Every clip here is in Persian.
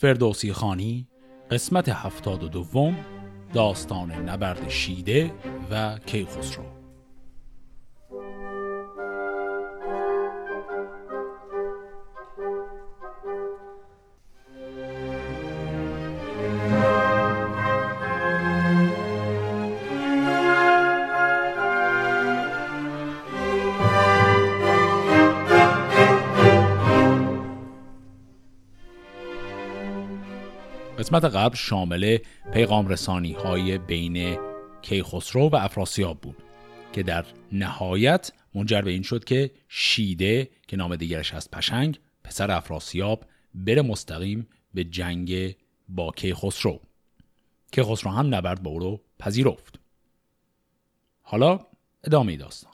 فردوسی خانی قسمت هفتاد و دوم داستان نبرد شیده و کیخسرو. قسمت قبل شامل پیغام رسانی های بین کیخسرو و افراسیاب بود که در نهایت منجر به این شد که شیده که نام دیگرش هست پشنگ پسر افراسیاب بره مستقیم به جنگ با کیخسرو کیخسرو هم نبرد با او رو پذیرفت. حالا ادامه داستان.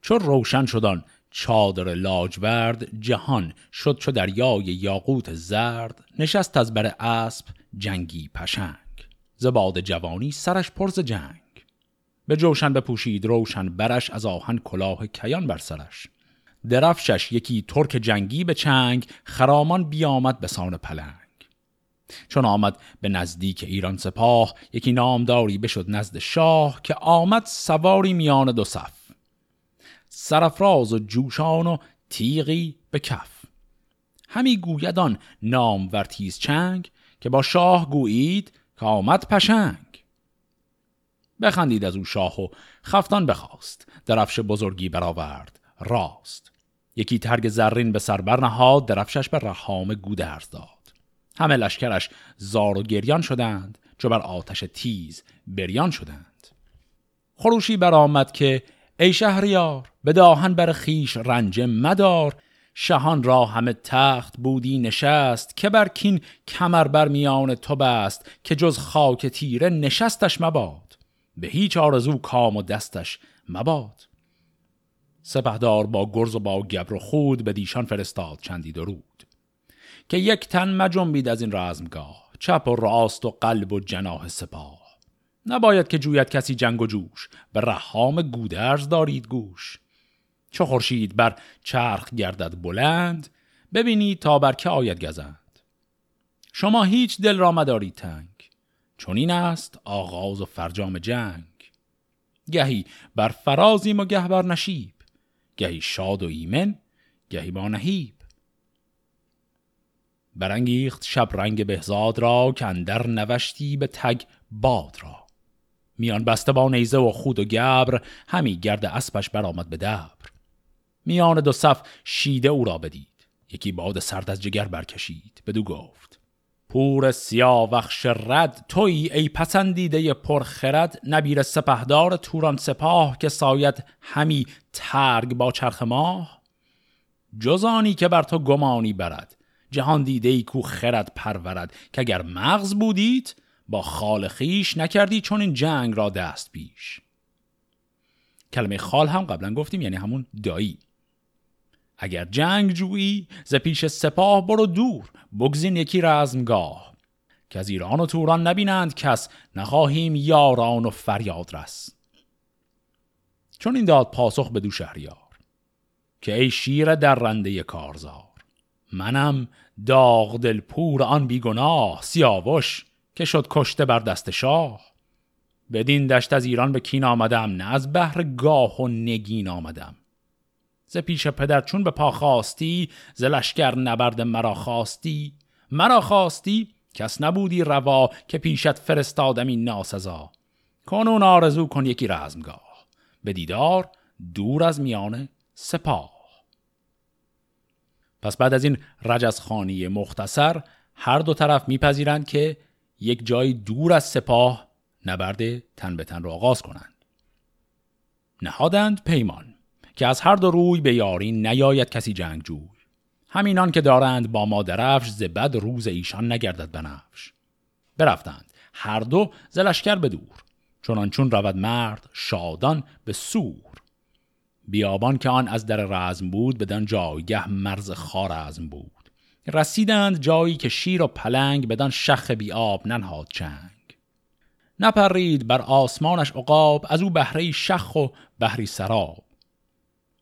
چون روشن شدن چادر لاجورد جهان شد چو دریای یاقوت زرد نشست از بر اسب جنگی پشنگ. زباد جوانی سرش پرز جنگ. به جوشن بپوشید روشن برش از آهن کلاه کیان بر سرش. درفشش یکی ترک جنگی به چنگ خرامان بیامد به سان پلنگ. چون آمد به نزدیک ایران سپاه یکی نامداری بشد نزد شاه که آمد سواری میان دو صف. سرفراز و جوشان و تیغی به کف. همی گویدان نام ورتیز چنگ که با شاه گویید که آمد پشنگ. بخندید از او شاه و خفتان بخواست درفش بزرگی برآورد راست. یکی ترگ زرین به سر برنهاد درفشش به رحام گودرز داد. همه لشکرش زار و گریان شدند چو بر آتش تیز بریان شدند. خروشی برآمد که ای شهریار به داهن بر خیش رنج مدار. شهان را همه تخت بودی نشست که بر کین کمر بر میان تو بست که جز خاک تیره نشستش مباد. به هیچ آرزو کام و دستش مباد. سپهدار با گرز و با گبر و خود به دیشان فرستاد چندی درود. که یک تن مجنبید از این رزمگاه چپ و راست و قلب و جناه سپاه. نباید که جوید کسی جنگ و جوش. به رحام گودرز دارید گوش. چو خورشید بر چرخ گردد بلند ببینید تا بر که آید گزند. شما هیچ دل را مدارید تنگ. چون این است آغاز و فرجام جنگ. گهی بر فرازیم و گه بر نشیب. گهی شاد و ایمن گهی با نهیب. برانگیخت شب رنگ بهزاد را که اندر نوشتی به تگ باد را. میان بسته با نیزه و خود و گبر همی گرد اسبش برآمد به دبر. میان دو صف شیده او را بدید یکی باد سرد از جگر برکشید. بدو گفت پور سیاوخش رد توی ای پسندیده پرخرد نبیر سپهدار توران سپاه که ساید همی ترگ با چرخ ماه. جزانی که بر تو گمانی برد جهان دیده ای کو خرد پرورد. که اگر مغز بودید با خال خیش نکردی چون این جنگ را دست پیش. کلمه خال هم قبلا گفتیم یعنی همون دایی. اگر جنگ جویی ز پیش سپاه برو دور بگزین یکی رزمگاه. که از ایران و توران نبینند کس نخواهیم یاران و فریاد رس. چون این داد پاسخ به دو شهریار که ای شیر در رنده کارزار منم داغ دل پور آن بیگناه سیاوش که شد کشته بر دست شاه. بدین دشت از ایران به کین آمدم نه از بحر گاه و نگین آمدم. ز پیش پدر چون به پا خواستی ز لشکر نبرد مرا خواستی. مرا خواستی کس نبودی روا که پیشت فرستادمی ناسزا. کنون آرزو کن یکی رزمگاه به دیدار دور از میان سپاه. پس بعد از این رجزخانی مختصر هر دو طرف میپذیرند که یک جای دور از سپاه نبرد تن به تن را آغاز کنند. نهادند پیمان که از هر دو روی به یاری نیاید کسی جنگجوی. همینان که دارند با ما درفش زبد روز ایشان نگردد بنفش. برفتند هر دو زلشکر به دور چونان چون رود مرد شادان به سور. بیابان که آن از در رزم بود بدن جایگه مرز خارزم بود. رسیدند جایی که شیر و پلنگ بدان شخ بی آب ننهاد چنگ. نپرید بر آسمانش عقاب از او بهره شخ و بهری سراب.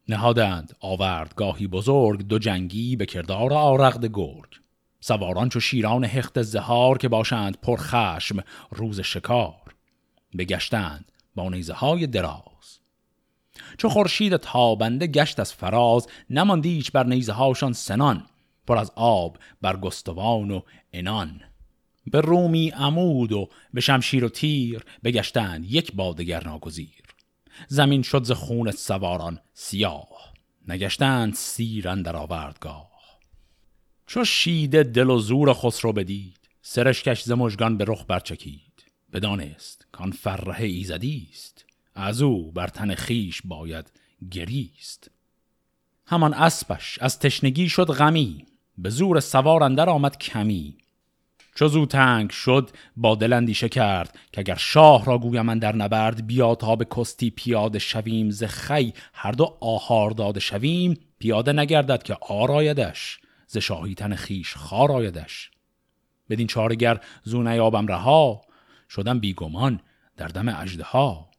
نهادند آوردگاهی بزرگ دو جنگی به کردار آرغد گرگ. سواران چو شیران هخت زهار که باشند پرخشم روز شکار. بگشتند با نیزه های دراز. چو خورشید تابنده گشت از فراز نماندیش بر نیزه هاشان سنان. پر از آب بر گستوان و انان به رومی عمود و به شمشیر و تیر بگشتند یک بادگر ناگزیر. زمین شد ز خون سواران سیاه نگشتند سیرن در آوردگاه. چو شیده دل و زور خسرو بدید سرشکش ز مژگان به رخ برچکید. بدانست کان فره ایزدی است از او بر تن خیش باید گریست. همان اسبش از تشنگی شد غمی به زور سوار اندر آمد کمی. چو زو تنگ شد با دل اندیشه کرد که اگر شاه را گویم در نبرد بیا تا به کستی پیاده شویم. ز خی هر دو آهار داده شویم پیاده نگردد که آرایدش. ز شاهی تن خیش خار آیدش. بدین چارگر زو نیابم رها شدم بیگمان در دم ها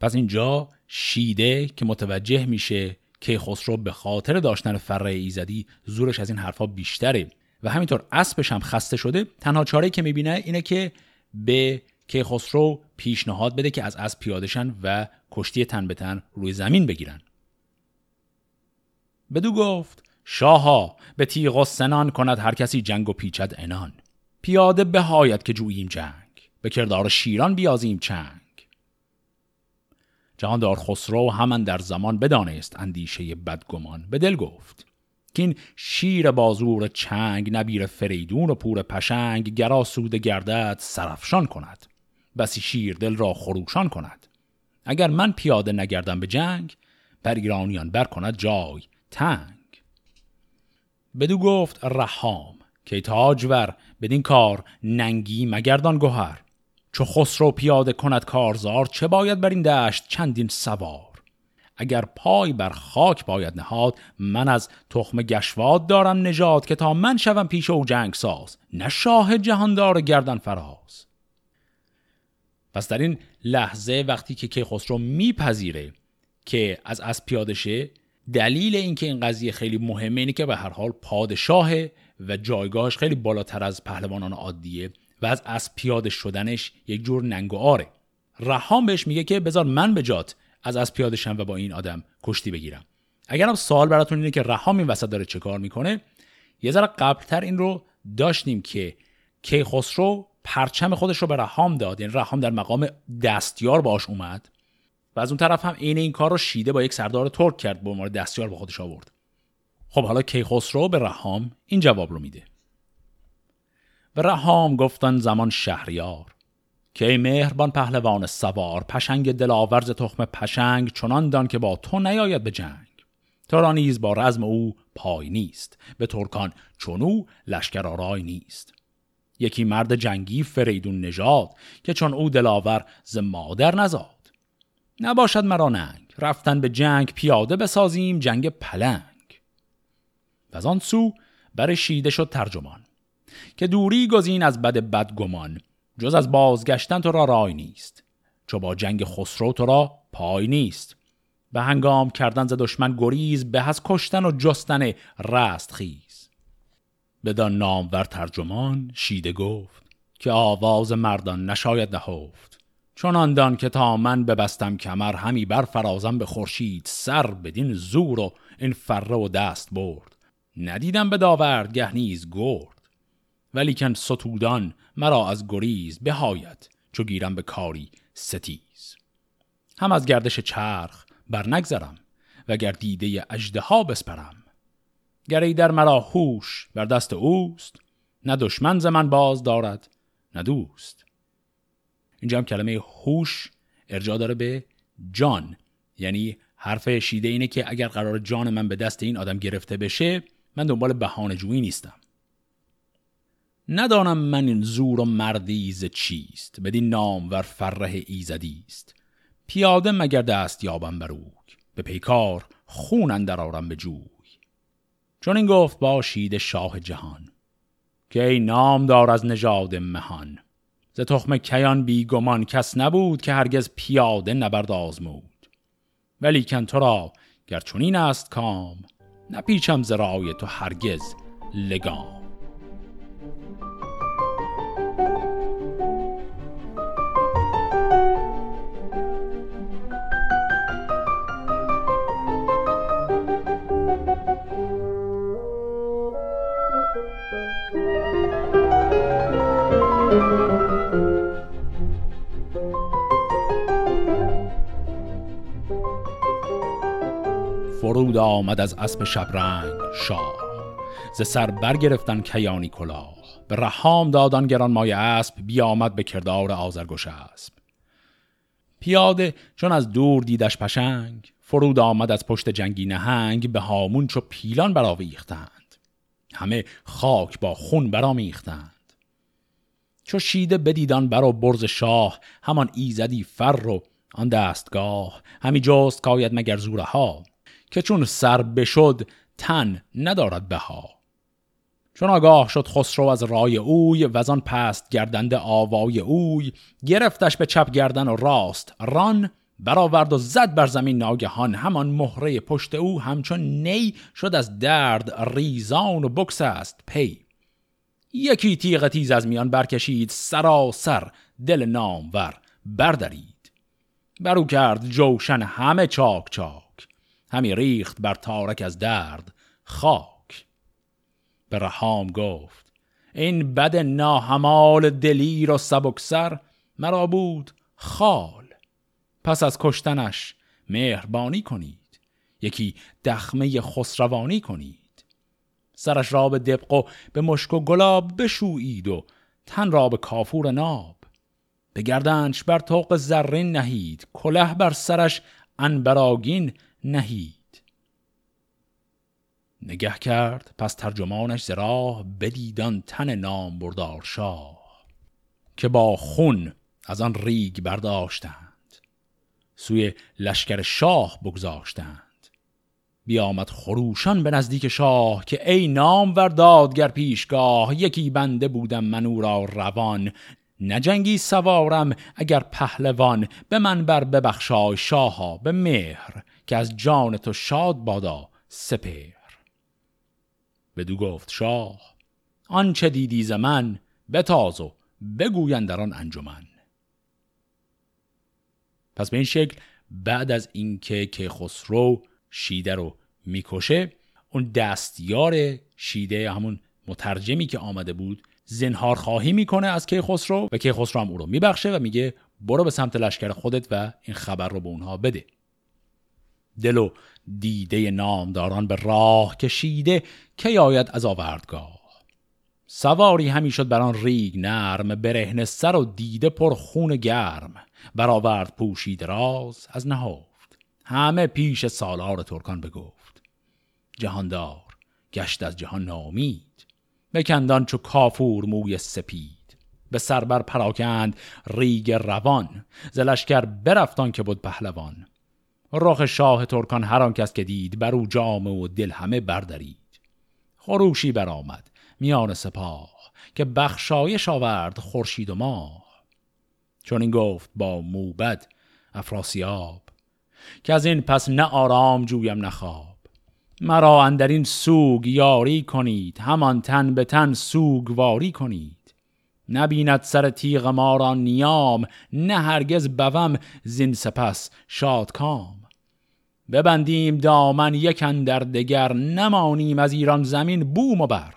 پس اینجا شیده که متوجه میشه که خسرو به خاطر داشتن فره ایزدی زورش از این حرفها بیشتره و همینطور اسبش هم خسته شده تنها چاره که می‌بینه اینه که به کیخسرو پیشنهاد بده که از اسب پیادشن و کشتی تن به تن روی زمین بگیرن. بدو گفت شاها به تیغ و سنان کند هر کسی جنگ و پیچد انان پیاده بهایت که جوییم جنگ به کردار شیران بیازیم چنگ. جهاندار خسرو همان در زمان بدانست اندیشه بدگمان. به دل گفت که این شیر بازور چنگ نبیر فریدون و پور پشنگ گرا سود گردد سرفشان کند. بسی شیر دل را خروشان کند. اگر من پیاده نگردم به جنگ بر ایرانیان بر کند جای تنگ. بدو گفت رحام که تاجور بدین کار ننگی مگردان گوهر. چو خسرو پیاده کند کارزار چه باید بر این دشت چندین سوار؟ اگر پای بر خاک باید نهاد من از تخم گشواد دارم نژاد که تا من شوم پیش او جنگ ساز نه شاه جهاندار گردن فراز. پس در این لحظه وقتی که کیخسرو میپذیره که از از پیاده شه دلیل اینکه این قضیه خیلی مهمه اینه که به هر حال پادشاه و جایگاهش خیلی بالاتر از پهلوانان عادیه. و از از پیاده شدنش یک جور ننگ و آره. رهام بهش میگه که بذار من به جات از از پیاده شم و با این آدم کشتی بگیرم. اگرم سوال براتون اینه که رهام این وسط داره چه کار می‌کنه یه ذره قبلتر این رو داشتیم که کیخسرو پرچم خودش رو به رهام داد. یعنی رهام در مقام دستیار باش اومد و از اون طرف هم عین این کار رو شیده با یک سردار ترک کرد به عنوان دستیار با خودش آورد. خب حالا کیخسرو به رهام این جواب رو میده. و رهام گفتن زمان شهریار. که ای مهربان پهلوان سوار پشنگ دلاورز تخم پشنگ چنان دان که با تو نیاید به جنگ. تو را نیز با رزم او پای نیست به ترکان چونو لشکر آرای نیست. یکی مرد جنگی فریدون نژاد که چون او دلاور ز مادر نزاد. نباشد مرا ننگ رفتن به جنگ پیاده بسازیم جنگ پلنگ. و آن سو بر شیده شد ترجمان. که دوری گزین از بد بدگمان جز از بازگشتن تو را رای نیست چو با جنگ خسرو تو را پای نیست. به هنگام کردن ز دشمن گریز به از کشتن و جستن رست خیز. بدان نامور ترجمان شیده گفت که آواز مردان نشاید نهفت. چون آندان که تا من ببستم کمر همی فرازم به خورشید سر بدین زور و این فره و دست برد. ندیدم به داورد گه نیز گرد. ولیکن ستودان مرا از گریز بهایت چو گیرم به کاری ستیز. هم از گردش چرخ بر نگذرم و گر دیده ها بسپرم. گر در مرا هوش بر دست اوست نه دشمن ز من باز دارد نه دوست. اینجا هم کلمه هوش ارجا داره به جان. یعنی حرف شیده اینه که اگر قرار جان من به دست این آدم گرفته بشه من دنبال بهانه جویی نیستم. ندانم من این زور و مردیز چیست بدین نام ور فره ایزدی است. پیاده مگر دست یابم بروی به پیکار خون اندر آرم به جوی. چون این گفت باشید شاه جهان که ای نام دار از نژاد مهان. ز تخم کیان بیگمان کس نبود که هرگز پیاده نبرد آزمود. ولی کن تو را گر چنین است کام نپیچم زرای تو هرگز لگام. فرود آمد از اسب شبرنگ شاه. ز سر برگرفتن کیانی کلاه. به رهام دادان گران مای اسب بیامد به کردار آزرگوش اسب. پیاده چون از دور دیدش پشنگ فرود آمد از پشت جنگی نهنگ به هامون چو پیلان برآویختند. همه خاک با خون برامیختند چو شیده بدیدان برا برز شاه همان ایزدی فر و آن دستگاه. همی جست کاید مگر زوره ها که چون سر بشد تن ندارد بها. چون آگاه شد خسرو از رای اوی و آن پست گردنده آوای اوی گرفتش به چپ گردن و راست ران برآورد و زد بر زمین ناگهان. همان مهره پشت او همچون نی شد از درد ریزان و بکس است پی. یکی تیغ تیز از میان برکشید سراسر دل نامور بردارید برو کرد جوشن همه چاک چاک. همی ریخت بر تارک از درد خاک. به رهام گفت این بد ناهمال دلیر و سبکسر مرا بود خال. پس از کشتنش مهربانی کنید یکی دخمه خسروانی کنید. سرش را به دبق و به مشک و گلاب بشویید و تن را به کافور ناب. به گردنش بر توق زرین نهید کله بر سرش انبراگین نهید. نگه کرد پس ترجمانش زراه بدیدان تن نام بردار شاه که با خون از آن ریگ برداشتند. سوی لشکر شاه بگذاشتند. بیامد خروشان به نزدیک شاه که ای نام ور دادگر پیشگاه یکی بنده بودم منو را روان. نجنگی سوارم اگر پهلوان به من بر ببخشای شاها به مهر که از جان تو شاد بادا سپر بدو گفت شاه آنچه دیدی ز من بتاز و بگویند در آن انجمن. پس به این شکل بعد از اینکه که خسرو شیده رو می‌کشه اون دستیار شیده همون مترجمی که آمده بود زنهار خواهی می‌کنه از کیخسرو و کیخسرو هم او رو میبخشه و میگه برو به سمت لشکر خودت و این خبر رو به اونها بده. دل و دیده نامداران به راه کشیده که آید از آوردگاه. سواری همی شد بر آن ریگ نرم برهن سر و دیده پر خون گرم. برآورد پوشید راز از نهفت. همه پیش سالار ترکان بگفت. جهاندار گشت از جهان نامید بکندان چو کافور موی سپید. به سربر پراکند ریگ روان. زلشکر برفتان که بود پهلوان. رخ شاه ترکان هر آن کس که دید بر او جامه و دل همه بردارید خروشی برآمد میان سپاه که بخشایش آورد خورشید و ماه. چون این گفت با موبد افراسیاب که از این پس نه آرام جویم نخواب مرا اندرین سوگ یاری کنید همان تن به تن سوگواری کنید. نبیند سر تیغ ما را نیام نه هرگز بوم زین سپس شادکام. ببندیم دامن یکن در دگر نمانیم از ایران زمین بوم و بر.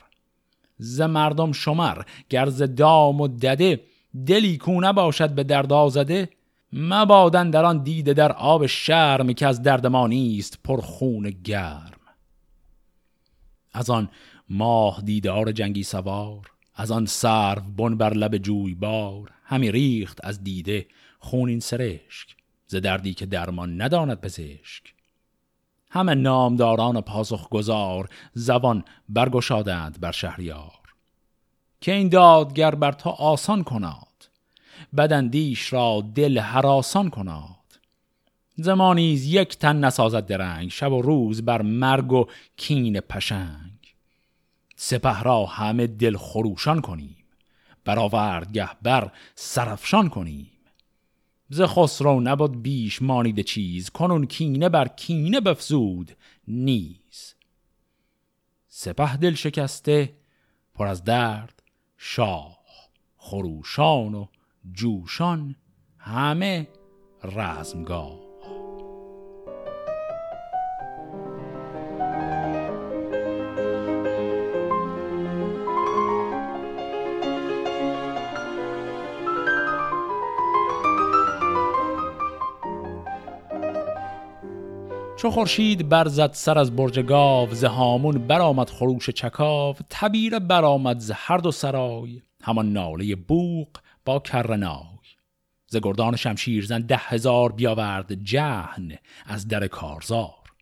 ز مردم شمر گرز دام و دده دلی کونه باشد به درد آزده مبادن در آن دیده در آب شرم که از درد ما نیست پر خون گرم. از آن ماه دیدار جنگی سوار از آن سرو بن بر لب جوی بار همی ریخت از دیده خونین سرشک ز دردی که درمان نداند پزشک. همه نامداران پاسخ گذار زبان برگشادند بر شهریار. که این دادگر بر تو آسان کناد بدندیش را دل حراسان کناد. زمانیز یک تن نسازد درنگ شب و روز بر مرگ و کین پشنگ. سپه را همه دل خروشان کنیم برآورد گه بر سرفشان کنیم. ز خسرو نبود بیش مانیده چیز کنون کینه بر کینه بفزود نیز. سپه دل شکسته پر از درد شاه خروشان و جوشان همه رزمگاه. چو خورشید برزد سر از برج گاو ز هامون برآمد خروش چکاو تبیره برآمد ز هر دو سرای همان ناله بوق با کرنای. ز گردان شمشیرزن ده هزار بیاورد جهن از در کارزار.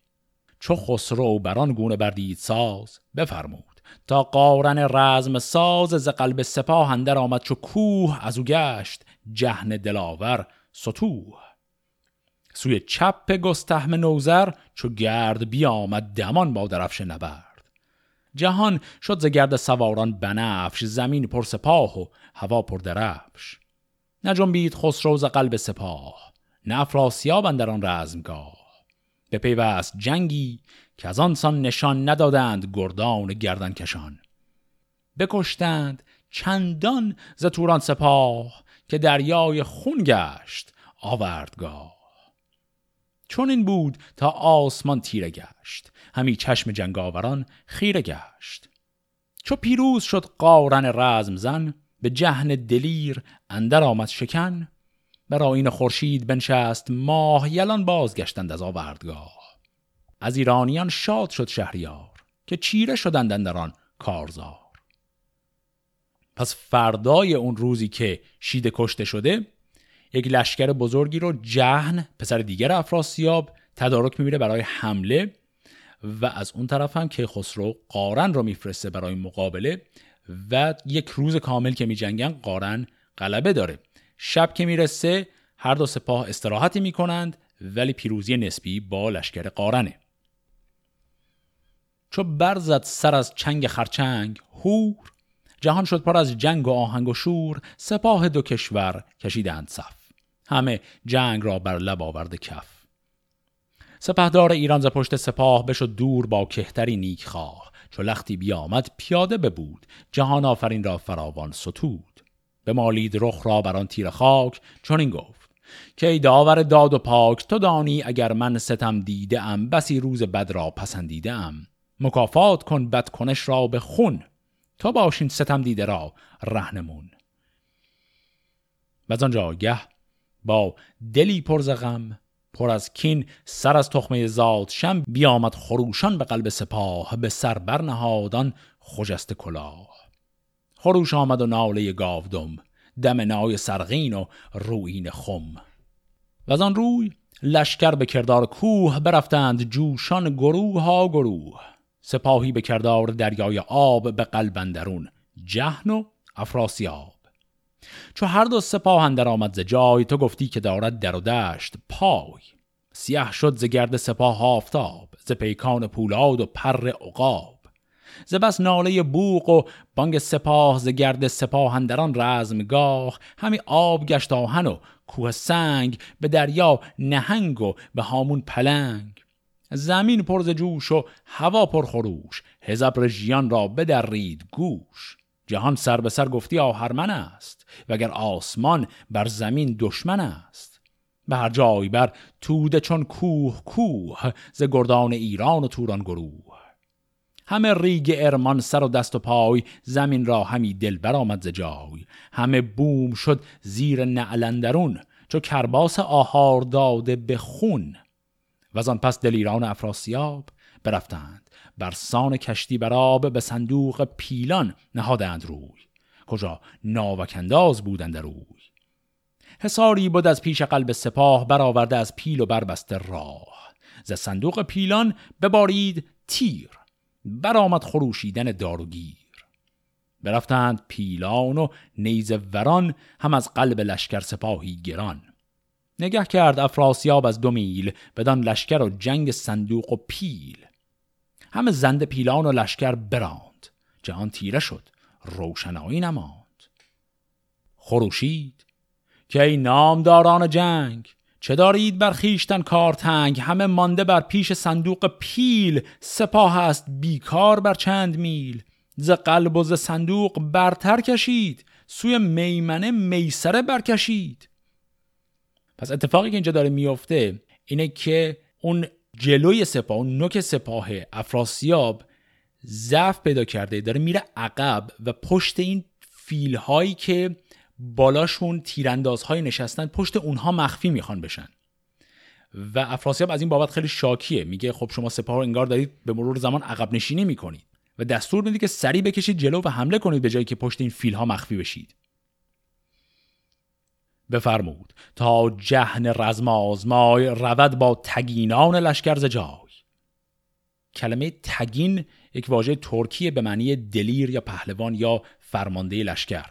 چو خسرو بران گونه بردید ساز بفرمود تا قارن رزم ساز ز قلب سپاه اندر آمد چو کوه از او گشت جهن دلاور ستوه. سوی چپ گستهم نوزر چو گرد بیامد دمان با درفش نبرد. جهان شد ز گرد سواران بنفش زمین پر سپاه و هوا پر درفش. نجنبید خسرو ز قلب سپاه نه افراسیاب اندر آن رزمگاه. به پیوست جنگی که از آن سان نشان ندادند گردان گردن کشان بکشتند چندان ز توران سپاه که دریای خون گشت آوردگاه. چون این بود تا آسمان تیره گشت. همی چشم جنگاوران خیره گشت. چو پیروز شد قارن رزم زن به جهن دلیر اندر آمد شکن. بر آین خورشید بنشست ماه یلان بازگشتند از آوردگاه. از ایرانیان شاد شد شهریار که چیره شدند اندر آن کارزار. پس فردای اون روزی که شیده کشته شده یک لشکر بزرگی رو جهن پسر دیگر افراسیاب تدارک می‌بینه برای حمله و از اون طرف هم که خسرو قارن رو میفرسته برای مقابله و یک روز کامل که میجنگن قارن غلبه داره. شب که می‌رسه هر دو سپاه استراحتی می‌کنند ولی پیروزی نسبی با لشکر قارنه. چو برزد سر از چنگ خرچنگ هور! جهان شد پر از جنگ و آهنگ و شور سپاه دو کشور کشیدند صف. همه جنگ را بر لب آورده کف. سپهدار ایران ز پشت سپاه بشد دور با کهتری نیک خواه چو لختی بیامد پیاده ببود جهان آفرین را فراوان ستود. به مالید رخ را بر آن تیر خاک این گفت که ای داور داد و پاک تو دانی اگر من ستم دیده ام بسی روز بد را پسندیده ام مکافات کن بد کنش را به خون تو باشین ستم دیده را رهنمون. و آنجا گه با دلی پر غم پر از کین سر از تخمه زاد شم بیامد خروشان به قلب سپاه به سر برنهادان خجست کلاه. خروش آمد و ناله گاودم دم نای سرغین و روین خم. و از آن روی لشکر به کردار کوه برفتند جوشان گروه ها گروه. سپاهی به کردار دریای آب به قلب اندرون جهن و افراسیاب چو هر دو سپاه اندر آمد ز جای تو گفتی که دارد در و دشت پای. سیاه شد ز گرد سپاه آفتاب ز پیکان پولاد و پر عقاب. ز بس ناله بوق و بانگ سپاه ز گرد سپاه اندران رزمگاه. همی آب گشت آهن و کوه سنگ به دریا نهنگ و به هامون پلنگ. زمین پر ز جوش و هوا پر خروش هزبر ژیان را بدرید گوش. جهان سر به سر گفتی آهرمن است وگر آسمان بر زمین دشمن است. به هر جای بر توده چون کوه کوه ز گردان ایران و توران گروه. همه ریگ ارمان سر و دست و پای زمین را همی دل برآمد ز جای. همه بوم شد زیر نعلندرون چو کرباس آهار داده به خون. و آن پس دلیران افراسیاب برفتند. بر سان کشتی بر آب به صندوق پیلان نهادند روی. کجا؟ ناوکنداز بودند روی حساری بود از پیش قلب سپاه برآورده از پیل و بربسته راه. ز صندوق پیلان ببارید تیر. برآمد خروشیدن داروگیر برفتند پیلان و نیز وران هم از قلب لشکر سپاهی گران. نگه کرد افراسیاب از دو میل بدان لشکر و جنگ صندوق و پیل. همه زند پیلان و لشکر براند. جهان تیره شد روشنایی نماند. خروشید که ای نامداران جنگ چه دارید بر خیشتن کارتنگ همه مانده بر پیش صندوق پیل سپاه است بیکار بر چند میل. ز قلب و ز صندوق برتر کشید سوی میمنه میسره برکشید. پس اتفاقی که اینجا داره میفته اینه که اون جلوی سپاه اون نوک سپاه افراسیاب ضعف پیدا کرده داره میره عقب و پشت این فیل هایی که بالاشون تیراندازهای نشستن پشت اونها مخفی می‌خوان بشن. و افراسیاب از این بابت خیلی شاکیه. میگه خب شما سپاه رو انگار دارید به مرور زمان عقب نشینی می‌کنید. و دستور میده که سری بکشید جلو و حمله کنید به جایی که پشت این فیل ها مخفی بشید. بفرمود تا جهن رزم آزمای رود با تگینان لشکر جای. کلمه تگین یک واژه ترکیه به معنی دلیر یا پهلوان یا فرمانده لشکر.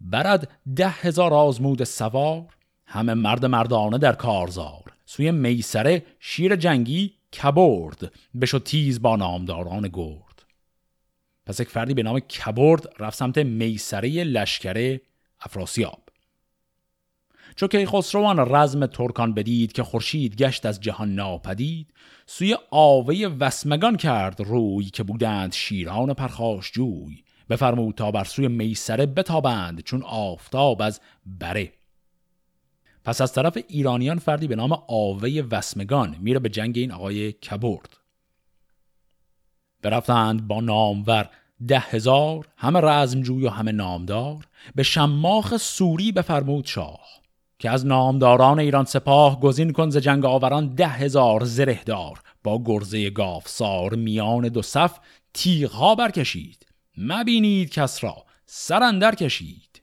برد ده هزار آزمود سوار همه مرد مردانه در کارزار. سوی میسره شیر جنگی کبرد بشو تیز با نامداران گرد. پس یک فردی به نام کبرد رفت سمت میسره لشکره افراسیاب. چو که خسروان رزم ترکان بدید که خورشید گشت از جهان ناپدید سوی آوه وسمگان کرد روی که بودند شیران پرخاش جوی بفرمود تا بر سوی میسره بتابند چون آفتاب از بره. پس از طرف ایرانیان فردی به نام آوه وسمگان میره به جنگ این آقای کبرد. برفتند با نامور ده هزار همه رزمجوی و همه نامدار به شماخ سوری بفرمود شاه. که از نامداران ایران سپاه گزین کن ز جنگ آوران ده هزار زرهدار. با گرزه سار میان دو صف تیغها برکشید. مبینید کس را سرندر کشید.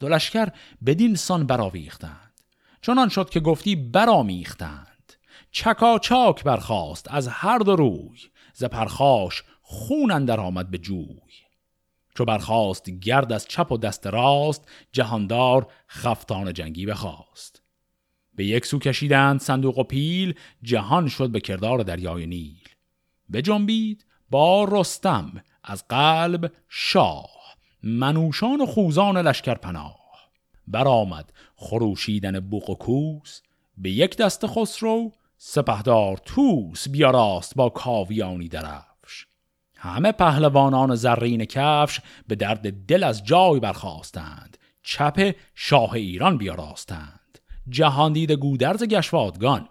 دو لشکر بدین سان براویختند چنان شد که گفتی برامیختند چکاچاک برخاست از هر دو روی. ز پرخاش خون اندر آمد به جوی. چو برخاست گرد از چپ و دست راست جهاندار خفتان جنگی بخواست. به یک سو کشیدند صندوق و پیل جهان شد به کردار دریای نیل. به جنبید با رستم از قلب شاه منوشان و خوزان لشکر پناه. برآمد خروشیدن بوق و کوس به یک دست خسرو سپهدار توس بیاراست با کاویانی درفش همه پهلوانان زرین کفش به درد دل از جای برخواستند چپ شاه ایران بیاراستند. جهان دید گودرز گشوادگان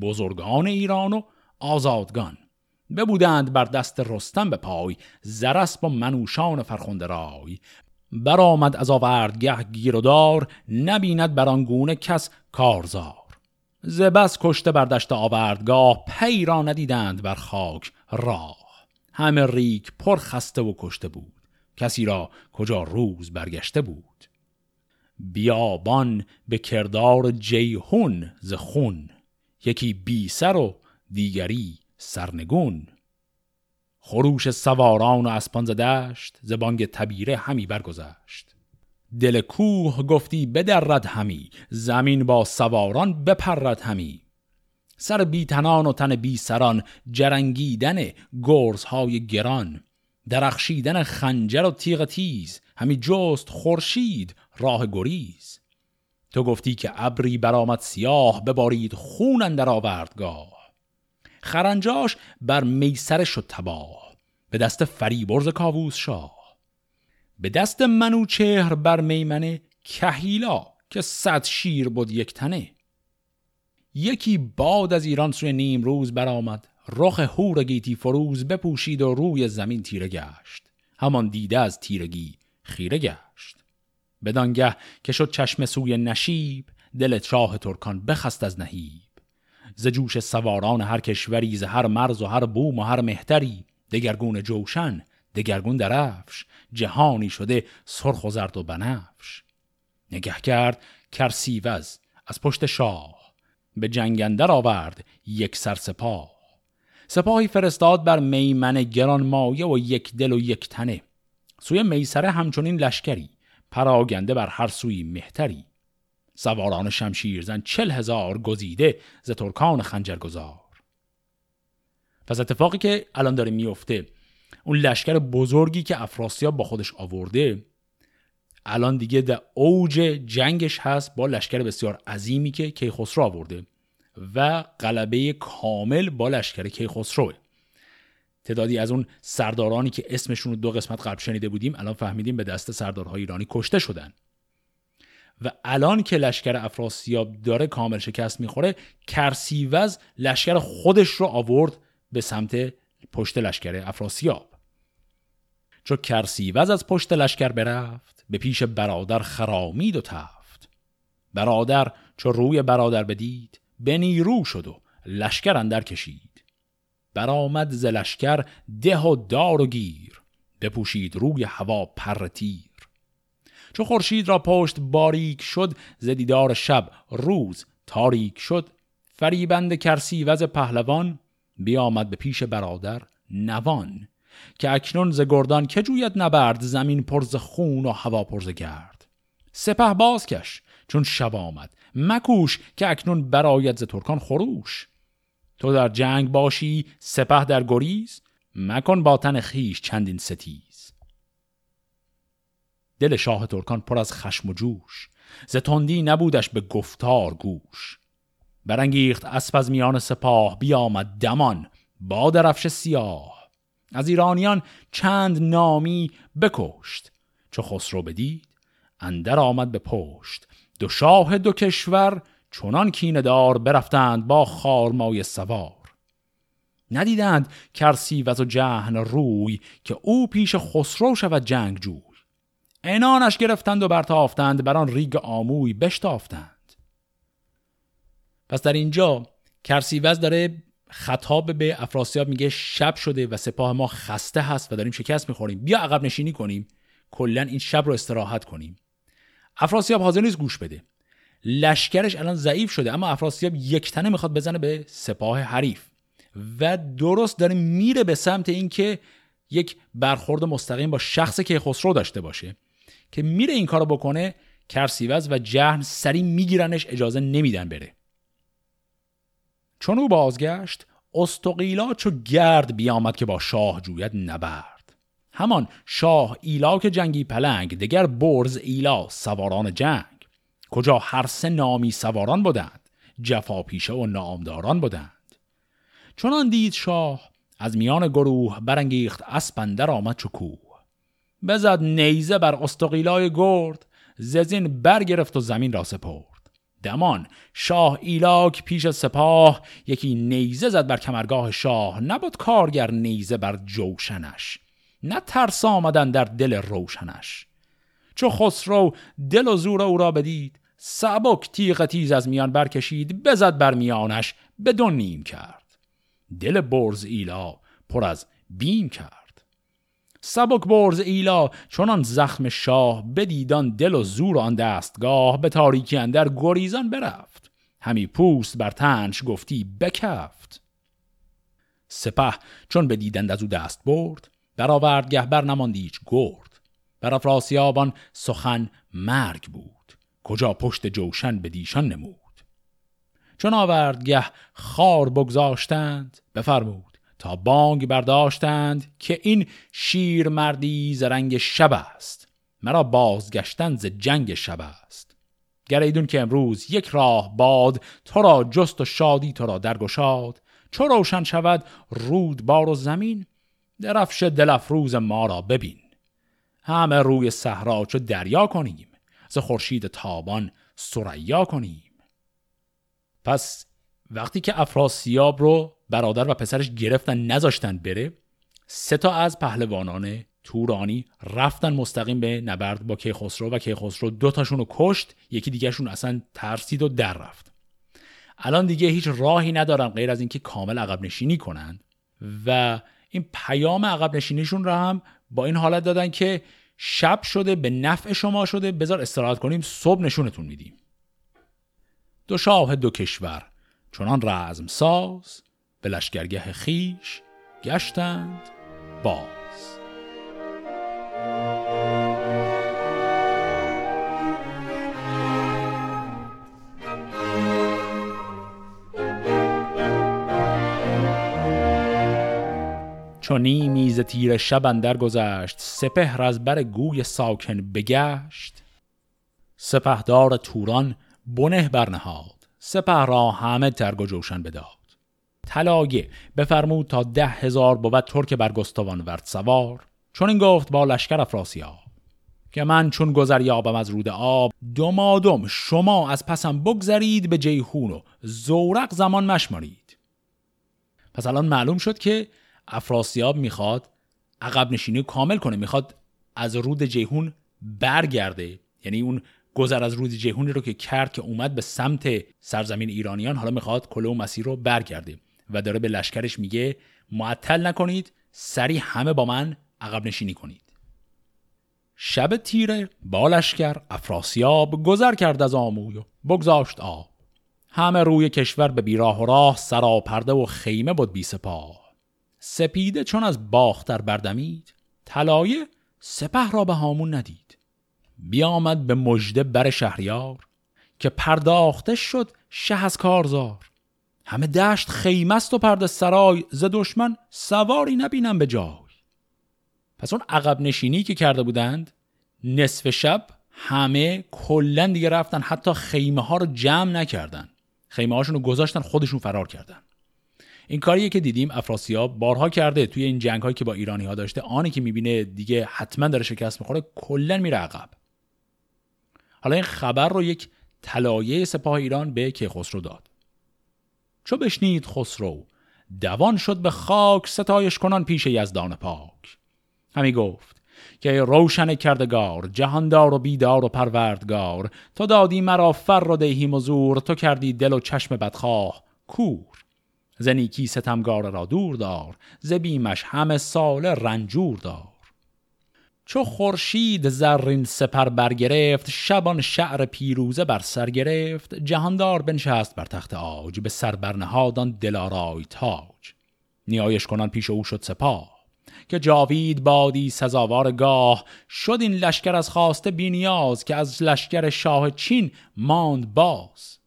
بزرگان ایران و آزادگان. ببودند بر دست رستم به پای زرسب و منوشان فرخنده رای. برآمد از آوردگه گیر و دار نبیند بر آن کس کارزار. زبس کشته بر دشت آوردگاه پی را ندیدند بر خاک راه همه ریک پر خسته و کشته بود. کسی را کجا روز برگشته بود؟ بیابان به کردار جیهون ز خون یکی بی سر و دیگری سرنگون. خروش سواران و اسپان زدشت زبانگ تبیره همی برگذشت. دل کوه گفتی بدرد همی زمین با سواران بپرد همی. سر بیتنان و تن بی سران جرنگیدن گرزهای گران. درخشیدن خنجر و تیغ تیز همی جست خورشید راه گریز. تو گفتی که ابری برآمد سیاه ببارید خون در آوردگاه. خرنجاش بر میسر شد تباه به دست فریبرز کاووس شاه. به دست منوچهر بر میمنه کهیلا که صد شیر بود یک تنه. یکی باد از ایران سوی نیم روز برآمد. رخ هور گیتی فروز بپوشید و روی زمین تیره گشت. همان دیده از تیرگی خیره گشت. بدانگه که شد چشم سوی نشیب دل شاه ترکان بخست از نهیب. ز جوش سواران هر کشوری ز هر مرز و هر بوم و هر مهتری دگرگون جوشن دگرگون درفش. جهانی شده سرخ و زرد و بنفش. نگه کرد کرسیوز از پشت شاه. به جنگندر آورد یک سر سپاه. سپاهی فرستاد بر میمن گران مایه و یک دل و یک تنه. سوی میسره همچنین لشکری پراگنده بر هر سوی مهتری. سواران شمشیرزن چل هزار گزیده ز ترکان خنجرگزار. پس اتفاقی که الان داره میفته اون لشکر بزرگی که افراسیاب با خودش آورده الان دیگه در اوج جنگش هست با لشکر بسیار عظیمی که کیخسرو آورده و غلبه کامل با لشکر کیخسروه تعدادی از اون سردارانی که اسمشون رو دو قسمت قبل شنیده بودیم الان فهمیدیم به دست سردارهای ایرانی کشته شدن. و الان که لشکر افراسیاب داره کامل شکست می‌خوره کرسیوز لشکر خودش رو آورد به سمت پشت لشکر افراسیاب. چو کرسیوز از پشت لشکر برفت به پیش برادر خرامید و تفت. برادر چو روی برادر بدید به نیرو شد و لشکر اندر کشید. برآمد ز لشکر ده و دار و گیر بپوشید روی هوا پر تیر. چو خورشید را پشت باریک شد ز دیدار شب روز تاریک شد. فریبند کرسی وز پهلوان بیامد به پیش برادر نوان. که اکنون ز گردان که جوید نبرد زمین پرز خون و هوا پرز گرد. سپه بازکش چون شب آمد. مکوش که اکنون براید ز ترکان خروش. تو در جنگ باشی سپه در گریز. مکن با تن خیش چندین ستیز. دل شاه ترکان پر از خشم و جوش. ز تندی نبودش به گفتار گوش. برانگیخت اسب از میان سپاه بیامد دمان. با درفش سیاه. از ایرانیان چند نامی بکشت. چو خسرو بدید اندر آمد به پشت. دو شاه دو کشور چنان کیندار برفتند با خارمای سوار. ندیدند کرسی و جهن روی که او پیش خسرو شود جنگ جوی. انانش گرفتند و برتافتند بر آن ریگ آموی بشتافتند. پس در اینجا کرسیوز داره خطاب به افراسیاب میگه شب شده و سپاه ما خسته هست و داریم شکست می‌خوریم. بیا عقب نشینی کنیم. کلا این شب رو استراحت کنیم. افراسیاب حاضر نیست گوش بده. لشکرش الان ضعیف شده اما افراسیاب یک تنه می‌خواد بزنه به سپاه حریف. و درست داره میره به سمت اینکه یک برخورد مستقیم با شخص که خسرو داشته باشه که میره این کارو بکنه کرسیوز و جهن سری میگیرنش اجازه نمیدن بره. چون او بازگشت استقیلا چو گرد بیامد که با شاه جوید نبرد. همان شاه ایلا که جنگی پلنگ دگر برز ایلا سواران جنگ. کجا هر سه نامی سواران بودند جفا پیشه و نامداران بودند چنان دید شاه از میان گروه برانگیخت اسپندر آمد چو کوه. بزد نیزه بر استقیلای گرد ززین برگرفت و زمین را سپرد. دمان. شاه ایلاک پیش سپاه یکی نیزه زد بر کمرگاه شاه نبود کارگر نیزه بر جوشنش. نه ترس آمدن در دل روشنش. چو خسرو دل و زور او را بدید سبک تیغ تیز از میان برکشید بزد بر میانش به نیم کرد. دل برز ایلا پر از بیم کرد. سبک برز ایلا چونان زخم شاه بدیدان دل و زور آن دستگاه به تاریکی اندر گریزان برفت. همی پوست بر تنش گفتی بکفت. سپه چون بدیدند از او دست برد برآورد گهبر نماند هیچ گرد. بر افراسیابان سخن مرگ بود کجا پشت جوشن به دیشان نمود. چون آورد گه خار بگذاشتند بفرمود تا بانگ برداشتند که این شیر مردی زرنگ شب است. مرا بازگشتن ز جنگ شب است. گریدون که امروز یک راه باد تو را جست و شادی تو را درگشاد چو روشن شود رود بار و زمین درفش دلفروز ما را ببین. همه روی صحرا چو دریا کنیم ز خورشید تابان سریا کنیم. پس وقتی که افراسیاب رو برادر و پسرش گرفتن نذاشتن بره. سه تا از پهلوانان تورانی رفتن مستقیم به نبرد با کیخسرو و کیخسرو دو تاشون رو کشت. یکی دیگهشون اصلا ترسید و در رفت. الان دیگه هیچ راهی ندارن غیر از اینکه کامل عقب نشینی کنن و این پیام عقب نشینیشون رو هم با این حالت دادن که شب شده به نفع شما شده. بذار استراحت کنیم صبح نشونتون میدیم. دو شاه دو کشور. چنان رزم ساز به لشگرگه خیش گشتند باز. چو نیمی ز تیر شب اندر گذشت سپهر از بر گوی ساکن بگشت. سپهدار توران بنه برنهاد سپه را همه ترگ و جوشن بداد. طلایه بفرمود تا ده هزار بود ترک برگستوان ورد سوار. چون این گفت با لشکر افراسیاب که من چون گذر یابم از رود آب دمادم شما از پسم بگذرید به جیهون و زورق زمان مشمارید پس الان معلوم شد که افراسیاب می‌خواد عقب نشینی کامل کنه. می‌خواد از رود جیهون برگرده. یعنی اون گذر از رود جیهونی رو که کرد که اومد به سمت سرزمین ایرانیان حالا می‌خواد کله و مسیر رو برگرده. و داره به لشکرش میگه معطل نکنید سری همه با من عقب نشینی کنید. شب تیره با لشکر افراسیاب گذر کرد از آموی و بگذاشت آب. همه روی کشور به بیراه و راه سراپرده و خیمه بود بی سپاه. سپیده چون از باختر بردمید طلایه سپه را به هامون ندید. بیامد به مژده بر شهریار که پرداخته شد شه از کارزار. همه دشت خیمست و پرده سرای ز دشمن سواری نبینم به جای. پس اون عقب نشینی که کرده بودند نصف شب همه کلا دیگه رفتن حتی خیمه ها رو جمع نکردن. خیمه هاشون رو گذاشتن خودشون فرار کردن. این کاریه که دیدیم افراسیاب بارها کرده توی این جنگ هایی که با ایرانی ها داشته. آنی که می‌بینه دیگه حتما داره شکست می‌خوره کلا میره عقب. حالا این خبر رو یک طلایه سپاه ایران به کیخسرو داد. چو بشنید خسرو. دوان شد به خاک ستایش کنان پیش یزدان پاک. همی گفت که روشن کردگار جهاندار و بیدار و پروردگار تو دادی مرا فر و دیهی مزور تو کردی دل و چشم بدخواه کور. زنیکی ستمگار را دور دار زبیمش همه سال رنجور دار. چو خورشید زرین سپر برگرفت شبان شعر پیروزه بر سر گرفت جهاندار بنشست بر تخت آج به سر برنهادان دلارای تاج. نیایش کنان پیش او شد سپاه که جاوید بادی سزاوار گاه شد این لشکر از خواسته بینیاز که از لشکر شاه چین ماند باز.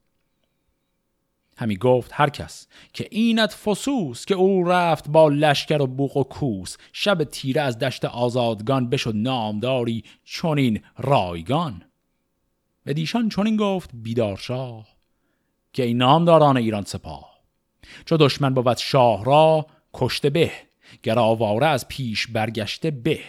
همی گفت هر کس که اینت فسوس که او رفت با لشکر و بوق و کوس شب تیره از دشت آزادگان بشد نامداری چونین رایگان. به دیشان چونین گفت بیدارشاه که این نامداران ایران سپاه. چو دشمن بود شاه را کشته به گر آواره از پیش برگشته به.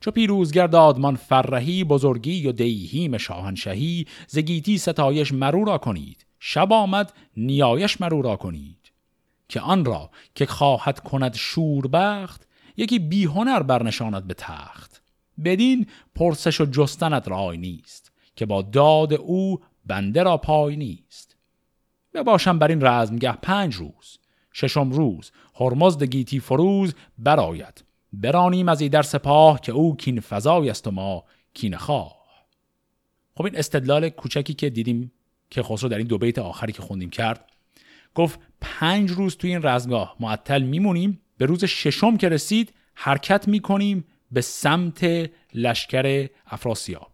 چو پیروزگر دادمان فرهی بزرگی و دیهیم شاهنشهی زگیتی ستایش مرو را کنید. شب آمد نیایش مرو را کنید. که آن را که خواهد کند شوربخت یکی بیهنر برنشاند به تخت. بدین پرسش و جستنت رای نیست که با داد او بنده را پای نیست. بباشم بر این رزمگه پنج روز. ششم روز هرمزد گیتی فروز براید برانیم از ای در سپاه که او کین فضای است و ما کین خواه. خب این استدلال کوچکی که دیدیم که خسرو در این دو بیت آخری که خوندیم کرد گفت پنج روز توی این رزمگاه معطل میمونیم به روز ششم که رسید حرکت می‌کنیم به سمت لشکر افراسیاب.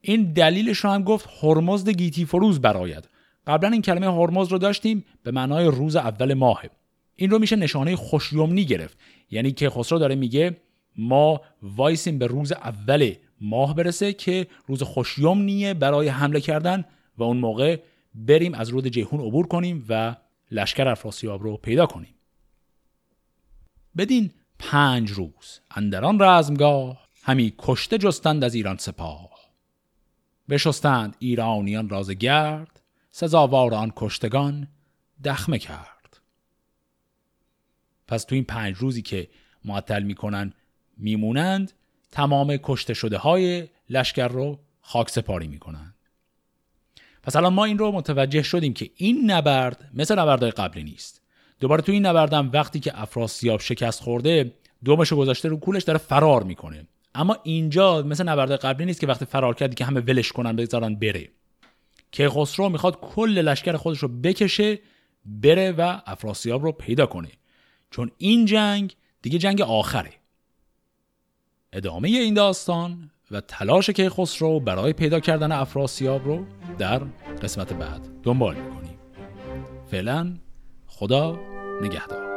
این دلیلش رو هم گفت هرمزد گیتی فروز براید قبلا این کلمه هرمز رو داشتیم به معنای روز اول ماه. این رو میشه نشانه خوشیومنی گرفت. یعنی که خسرو داره میگه ما وایسیم به روز اول ماه برسه که روز خوشیومنیه برای حمله کردن و اون موقع بریم از رود جیهون عبور کنیم و لشکر افراسیاب رو پیدا کنیم. بدین پنج روز اندران رزمگاه همی کشته جستند از ایران سپاه. بشستند ایرانیان راز گرد سزاوار آن کشتگان دخمه کرد. پس تو این پنج روزی که معطل می‌کنن میمونند تمام کشته شده های لشکر رو خاک سپاری می‌کنند. پس الان ما این رو متوجه شدیم که این نبرد مثل نبردهای قبلی نیست. دوباره تو این نبردم وقتی که افراسیاب شکست خورده دومش گذاشته رو کولش داره فرار می‌کنه. اما اینجا مثل نبردهای قبلی نیست که وقتی فرار کردی که همه ولش کنن بذارن بره. که خسرو می‌خواد کل لشکر خودش رو بکشه بره و افراسیاب رو پیدا کنه. چون این جنگ دیگه جنگ آخره. ادامه این داستان و تلاش که خسرو برای پیدا کردن افراسیاب رو در قسمت بعد دنبال می‌کنیم. فعلا خدا نگهدار.